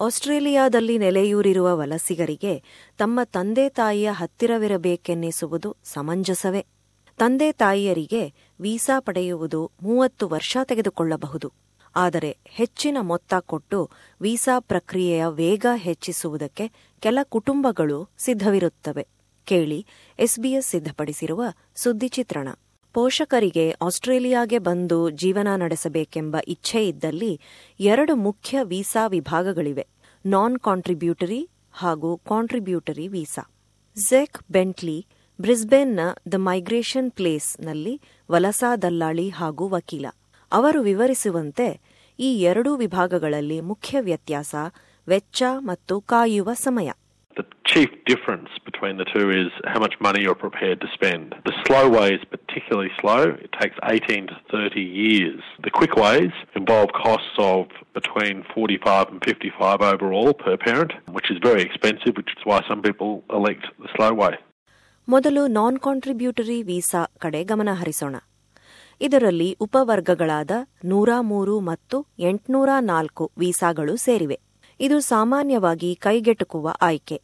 ಆಸ್ಟ್ರೇಲಿಯಾದಲ್ಲಿ ನೆಲೆಯೂರಿರುವ ವಲಸಿಗರಿಗೆ ತಮ್ಮ ತಂದೆ ತಾಯಿಯ ಹತ್ತಿರವಿರಬೇಕೆನ್ನಿಸುವುದು ಸಮಂಜಸವೇ. ತಂದೆ ತಾಯಿಯರಿಗೆ ವೀಸಾ ಪಡೆಯುವುದು ಮೂವತ್ತು ವರ್ಷ ತೆಗೆದುಕೊಳ್ಳಬಹುದು. ಆದರೆ ಹೆಚ್ಚಿನ ಮೊತ್ತ ಕೊಟ್ಟು ವೀಸಾ ಪ್ರಕ್ರಿಯೆಯ ವೇಗ ಹೆಚ್ಚಿಸುವುದಕ್ಕೆ ಕೆಲ ಕುಟುಂಬಗಳು ಸಿದ್ಧವಿರುತ್ತವೆ. ಕೇಳಿ ಎಸ್ಬಿಎಸ್ ಸಿದ್ಧಪಡಿಸಿರುವ ಸುದ್ದಿ ಚಿತ್ರಣ. ಪೋಷಕರಿಗೆ ಆಸ್ಟ್ರೇಲಿಯಾಗೆ ಬಂದು ಜೀವನ ನಡೆಸಬೇಕೆಂಬ ಇಚ್ಛೆ ಇದ್ದಲ್ಲಿ ಎರಡು ಮುಖ್ಯ ವೀಸಾ ವಿಭಾಗಗಳಿವೆ. ನಾನ್ ಕಾಂಟ್ರಿಬ್ಯೂಟರಿ ಹಾಗೂ ಕಾಂಟ್ರಿಬ್ಯೂಟರಿ ವೀಸಾ. ಝೆಕ್ ಬೆಂಟ್ಲಿ, ಬ್ರಿಸ್ಬೇನ್ನ ದ ಮೈಗ್ರೇಷನ್ ಪ್ಲೇಸ್ನಲ್ಲಿ ವಲಸಾ ದಲ್ಲಾಳಿ ಹಾಗೂ ವಕೀಲ. ಅವರು ವಿವರಿಸುವಂತೆ, ಈ ಎರಡೂ ವಿಭಾಗಗಳಲ್ಲಿ ಮುಖ್ಯ ವ್ಯತ್ಯಾಸ ವೆಚ್ಚ ಮತ್ತು ಕಾಯುವ ಸಮಯ. Chief difference between the two is how much money you're prepared to spend. The slow way is particularly slow. It takes 18 to 30 years. The quick ways involve costs of between 45 and 55 overall per parent, which is very expensive, which is why some people elect the slow way. ಮೊದಲು ನಾನ್ contributory visa ಕಡೆ ಗಮನ ಹರಿಸೋಣ ಇದರಲ್ಲಿ ಉಪವರ್ಗಗಳಾದ ನೂರ ಮೂರು ಮತ್ತು ಎಂಟುನೂರ ನಾಲ್ಕು ವೀಸಾಗಳು ಸೇರಿವೆ ಇದು ಸಾಮಾನ್ಯವಾಗಿ ಕೈಗೆಟುಕುವ ಆಯ್ಕೆ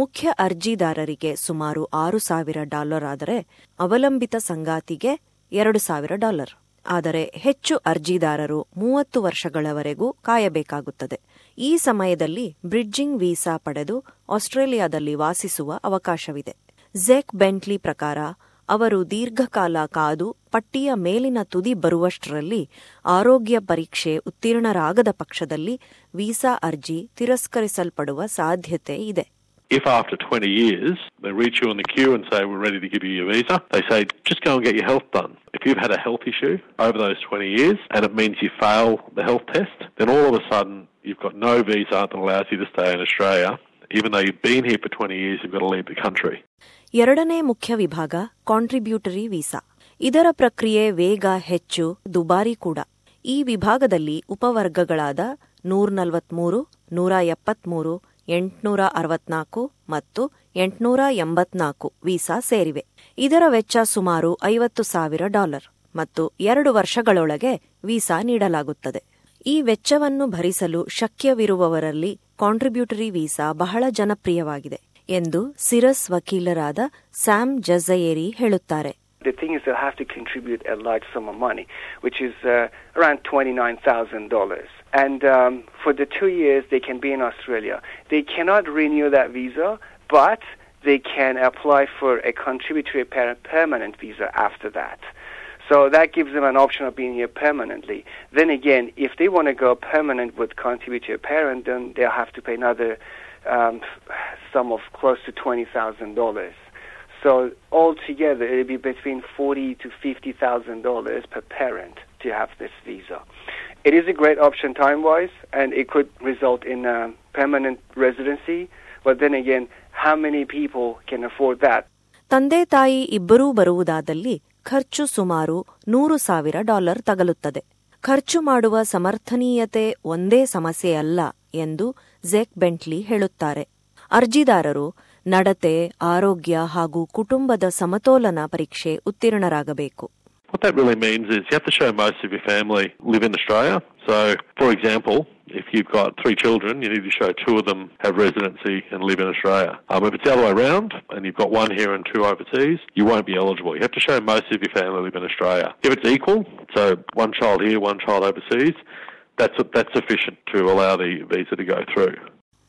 ಮುಖ್ಯ ಅರ್ಜಿದಾರರಿಗೆ ಸುಮಾರು ಆರು ಸಾವಿರ ಡಾಲರ್ ಆದರೆ ಅವಲಂಬಿತ ಸಂಗಾತಿಗೆ ಎರಡು ಸಾವಿರ ಡಾಲರ್. ಆದರೆ ಹೆಚ್ಚು ಅರ್ಜಿದಾರರು ಮೂವತ್ತು ವರ್ಷಗಳವರೆಗೂ ಕಾಯಬೇಕಾಗುತ್ತದೆ. ಈ ಸಮಯದಲ್ಲಿ ಬ್ರಿಡ್ಜಿಂಗ್ ವೀಸಾ ಪಡೆದು ಆಸ್ಟ್ರೇಲಿಯಾದಲ್ಲಿ ವಾಸಿಸುವ ಅವಕಾಶವಿದೆ. ಝೆಕ್ ಬೆಂಟ್ಲಿ ಪ್ರಕಾರ ಅವರು ದೀರ್ಘಕಾಲ ಕಾದು ಪಟ್ಟಿಯ ಮೇಲಿನ ತುದಿ ಬರುವಷ್ಟರಲ್ಲಿ ಆರೋಗ್ಯ ಪರೀಕ್ಷೆ ಉತ್ತೀರ್ಣರಾಗದ ಪಕ್ಷದಲ್ಲಿ ವೀಸಾ ಅರ್ಜಿ ತಿರಸ್ಕರಿಸಲ್ಪಡುವ ಸಾಧ್ಯತೆ ಇದೆ. If after 20 years they reach you in the queue and say, We're ready to give you your visa, they say, Just go and get your health done. If you've had a health issue over those 20 years and it means you fail the health test, then all of a sudden you've got no visa that allows you to stay in Australia. Even though you've been here for 20 years, you've got to leave the country. ಎರಡನೇ ಮುಖ್ಯ ವಿಭಾಗ contributory visa ಇದರ ಪ್ರಕ್ರಿಯೆ ವೇಗ ಹೆಚ್ಚು ದುಬಾರಿ ಕೂಡ ಈ ವಿಭಾಗದಲ್ಲಿ ಉಪವರ್ಗಗಳಾದ ನೂರ ನಲವತ್ಮೂರು ನೂರ ಎಪ್ಪತ್ಮೂರು ಎಂಟುನೂರ ಅರವತ್ನಾಲ್ಕು ಮತ್ತು ಎಂಟುನೂರ ಎಂಬತ್ನಾಲ್ಕು ವೀಸಾ ಸೇರಿವೆ. ಇದರ ವೆಚ್ಚ ಸುಮಾರು ಐವತ್ತು ಸಾವಿರ ಡಾಲರ್ ಮತ್ತು ಎರಡು ವರ್ಷಗಳೊಳಗೆ ವೀಸಾ ನೀಡಲಾಗುತ್ತದೆ. ಈ ವೆಚ್ಚವನ್ನು ಭರಿಸಲು ಶಕ್ಯವಿರುವವರಲ್ಲಿ ಕಾಂಟ್ರಿಬ್ಯೂಟರಿ ವೀಸಾ ಬಹಳ ಜನಪ್ರಿಯವಾಗಿದೆ ಎಂದು ಸಿರಸ್ ವಕೀಲರಾದ ಸ್ಯಾಮ್ ಜಝಯೇರಿ ಹೇಳುತ್ತಾರೆ. The thing is, they'll have to contribute a large sum of money, which is uh, around $29,000. And um, for the two years they can be in Australia, they cannot renew that visa, but they can apply for a contributory parent permanent visa after that. So that gives them an option of being here permanently. Then again, if they want to go permanent with contributory parent, then they'll have to pay another um, sum of close to $20,000. So altogether, it'll be between forty to fifty thousand dollars per parent to have this visa. It is a great option time-wise, and it could result in a permanent residency. But then again, how many people can afford that? ತಂದೆ ತಾಯಿ ಇಬ್ಬರೂ ಬರುವುದಾದಲ್ಲಿ ಖರ್ಚು ಸುಮಾರು ನೂರು ಸಾವಿರ dollar ತಗಲುತ್ತದೆ ಖರ್ಚು ಮಾಡುವ ಸಮರ್ಥನೀಯತೆ ಒಂದೇ ಸಮಸ್ಯೆಯಲ್ಲ ಎಂದು ಜೆಕ್ ಬೆಂಟ್ಲಿ ಹೇಳುತ್ತಾರೆ ಅರ್ಜಿದಾರರು ನಡತೆ ಆರೋಗ್ಯ ಹಾಗೂ ಕುಟುಂಬದ ಸಮತೋಲನ ಪರೀಕ್ಷೆ ಉತ್ತೀರ್ಣರಾಗಬೇಕು What that really means is you have to show most of your family live in Australia. So, for example, if you've got three children, you need to show two of them have residency and live in Australia. Um, if it's the other way around and you've got one here and two overseas, you won't be eligible. You have to show most of your family live in Australia. If it's equal, so one child here, one child overseas, that's that's sufficient to allow the visa to go through.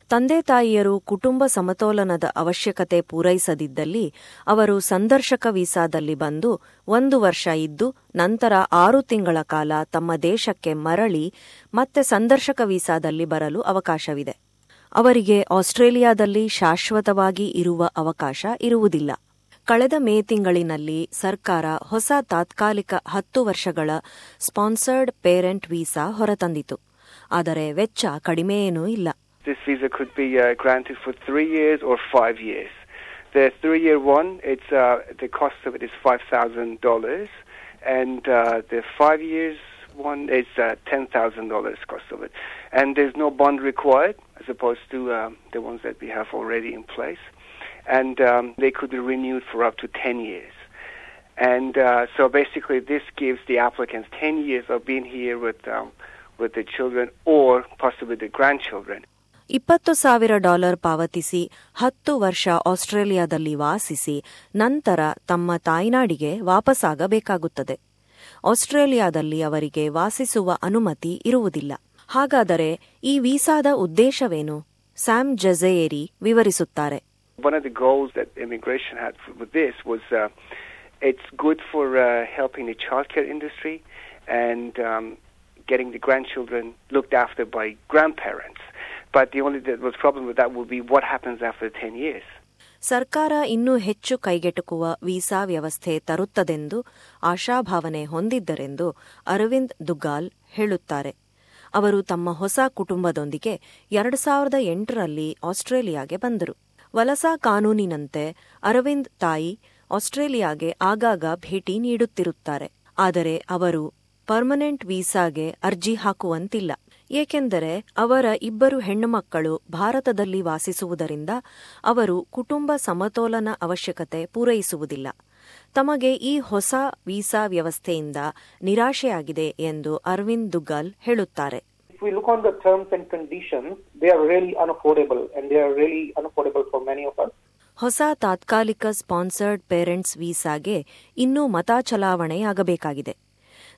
ತಂದೆ ತಾಯಿಯರು ಕುಟುಂಬ ಸಮತೋಲನದ ಅವಶ್ಯಕತೆ ಪೂರೈಸದಿದ್ದಲ್ಲಿ ಅವರು ಸಂದರ್ಶಕ ವೀಸಾದಲ್ಲಿ ಬಂದು ಒಂದು ವರ್ಷ ಇದ್ದು ನಂತರ ಆರು ತಿಂಗಳ ಕಾಲ ತಮ್ಮ ದೇಶಕ್ಕೆ ಮರಳಿ ಮತ್ತೆ ಸಂದರ್ಶಕ ವೀಸಾದಲ್ಲಿ ಬರಲು ಅವಕಾಶವಿದೆ. ಅವರಿಗೆ ಆಸ್ಟ್ರೇಲಿಯಾದಲ್ಲಿ ಶಾಶ್ವತವಾಗಿ ಇರುವ ಅವಕಾಶ ಇರುವುದಿಲ್ಲ. ಕಳೆದ ಮೇ ತಿಂಗಳಿನಲ್ಲಿ ಸರ್ಕಾರ ಹೊಸ ತಾತ್ಕಾಲಿಕ ಹತ್ತು ವರ್ಷಗಳ ಸ್ಪಾನ್ಸರ್ಡ್ ಪೇರೆಂಟ್ ವೀಸಾ ಹೊರತಂದಿತು. ಆದರೆ ವೆಚ್ಚ ಕಡಿಮೆಯೇನೂ ಇಲ್ಲ. This visa could be uh, granted for three years or five years. The three-year one, it's uh, the cost of it is five thousand dollars, and uh, the five years one is uh, ten thousand dollars cost of it. And there's no bond required as opposed to um, the ones that we have already in place, and um, they could be renewed for up to ten years. And uh, so basically, this gives the applicants ten years of being here with um, with the children or possibly the grandchildren. ಇಪ್ಪತ್ತು ಸಾವಿರ dollar ಪಾವತಿಸಿ ಹತ್ತು ವರ್ಷ ಆಸ್ಟ್ರೇಲಿಯಾದಲ್ಲಿ ವಾಸಿಸಿ ನಂತರ ತಮ್ಮ ತಾಯ್ನಾಡಿಗೆ ವಾಪಸ್ಸಾಗಬೇಕಾಗುತ್ತದೆ ಆಸ್ಟ್ರೇಲಿಯಾದಲ್ಲಿ ಅವರಿಗೆ ವಾಸಿಸುವ ಅನುಮತಿ ಇರುವುದಿಲ್ಲ ಹಾಗಾದರೆ ಈ ವೀಸಾದ ಉದ್ದೇಶವೇನು ಸ್ಯಾಮ್ ಜಜೇರಿ ವಿವರಿಸುತ್ತಾರೆ uh, uh, um, getting the grandchildren looked after by grandparents. But the only problem with that would be what happens after 10 years. ಸರ್ಕಾರ ಇನ್ನೂ ಹೆಚ್ಚು ಕೈಗೆಟುಕುವ ವೀಸಾ ವ್ಯವಸ್ಥೆ ತರುತ್ತದೆಂದು ಆಶಾಭಾವನೆ ಹೊಂದಿದ್ದರೆಂದು ಅರವಿಂದ್ ದುಗಾಲ್ ಹೇಳುತ್ತಾರೆ. ಅವರು ತಮ್ಮ ಹೊಸ ಕುಟುಂಬದೊಂದಿಗೆ ಎರಡು ಸಾವಿರದ ಎಂಟರಲ್ಲಿ ಆಸ್ಟ್ರೇಲಿಯಾಗೆ ಬಂದರು. ವಲಸಾ ಕಾನೂನಿನಂತೆ ಅರವಿಂದ್ ತಾಯಿ ಆಸ್ಟ್ರೇಲಿಯಾಗೆ ಆಗಾಗ ಭೇಟಿ ನೀಡುತ್ತಿರುತ್ತಾರೆ. ಆದರೆ ಅವರು ಪರ್ಮನೆಂಟ್ ವೀಸಾಗೆ ಅರ್ಜಿ ಹಾಕುವಂತಿಲ್ಲ. ಏಕೆಂದರೆ ಅವರ ಇಬ್ಬರು ಹೆಣ್ಣುಮಕ್ಕಳು ಭಾರತದಲ್ಲಿ ವಾಸಿಸುವುದರಿಂದ ಅವರು ಕುಟುಂಬ ಸಮತೋಲನ ಅವಶ್ಯಕತೆ ಪೂರೈಸುವುದಿಲ್ಲ. ತಮಗೆ ಈ ಹೊಸ ವೀಸಾ ವ್ಯವಸ್ಥೆಯಿಂದ ನಿರಾಶೆಯಾಗಿದೆ ಎಂದು ಅರವಿಂದ್ ದುಗ್ಗಲ್ ಹೇಳುತ್ತಾರೆ. If we look on the terms and conditions, they are really unaffordable, and they are really unaffordable for many of us. ಹೊಸ ತಾತ್ಕಾಲಿಕ ಸ್ಪಾನ್ಸರ್ಡ್ ಪೇರೆಂಟ್ಸ್ ವೀಸಾಗೆ ಇನ್ನೂ ಮತ ಚಲಾವಣೆಯಾಗಬೇಕಾಗಿದೆ.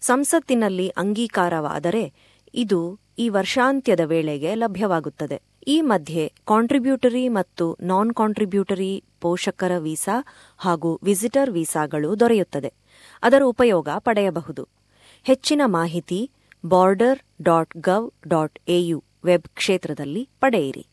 ಸಂಸತ್ತಿನಲ್ಲಿ ಅಂಗೀಕಾರವಾದರೆ ಇದು ಈ ವರ್ಷಾಂತ್ಯದ ವೇಳೆಗೆ ಲಭ್ಯವಾಗುತ್ತದೆ. ಈ ಮಧ್ಯೆ ಕಾಂಟ್ರಿಬ್ಯೂಟರಿ ಮತ್ತು ನಾನ್ ಕಾಂಟ್ರಿಬ್ಯೂಟರಿ ಪೋಷಕರ ವೀಸಾ ಹಾಗೂ ವಿಸಿಟರ್ ವೀಸಾಗಳು ದೊರೆಯುತ್ತದೆ. ಅದರ ಉಪಯೋಗ ಪಡೆಯಬಹುದು. ಹೆಚ್ಚಿನ ಮಾಹಿತಿ border dot gov dot A U web ಕ್ಷೇತ್ರದಲ್ಲಿ ಪಡೆಯಿರಿ.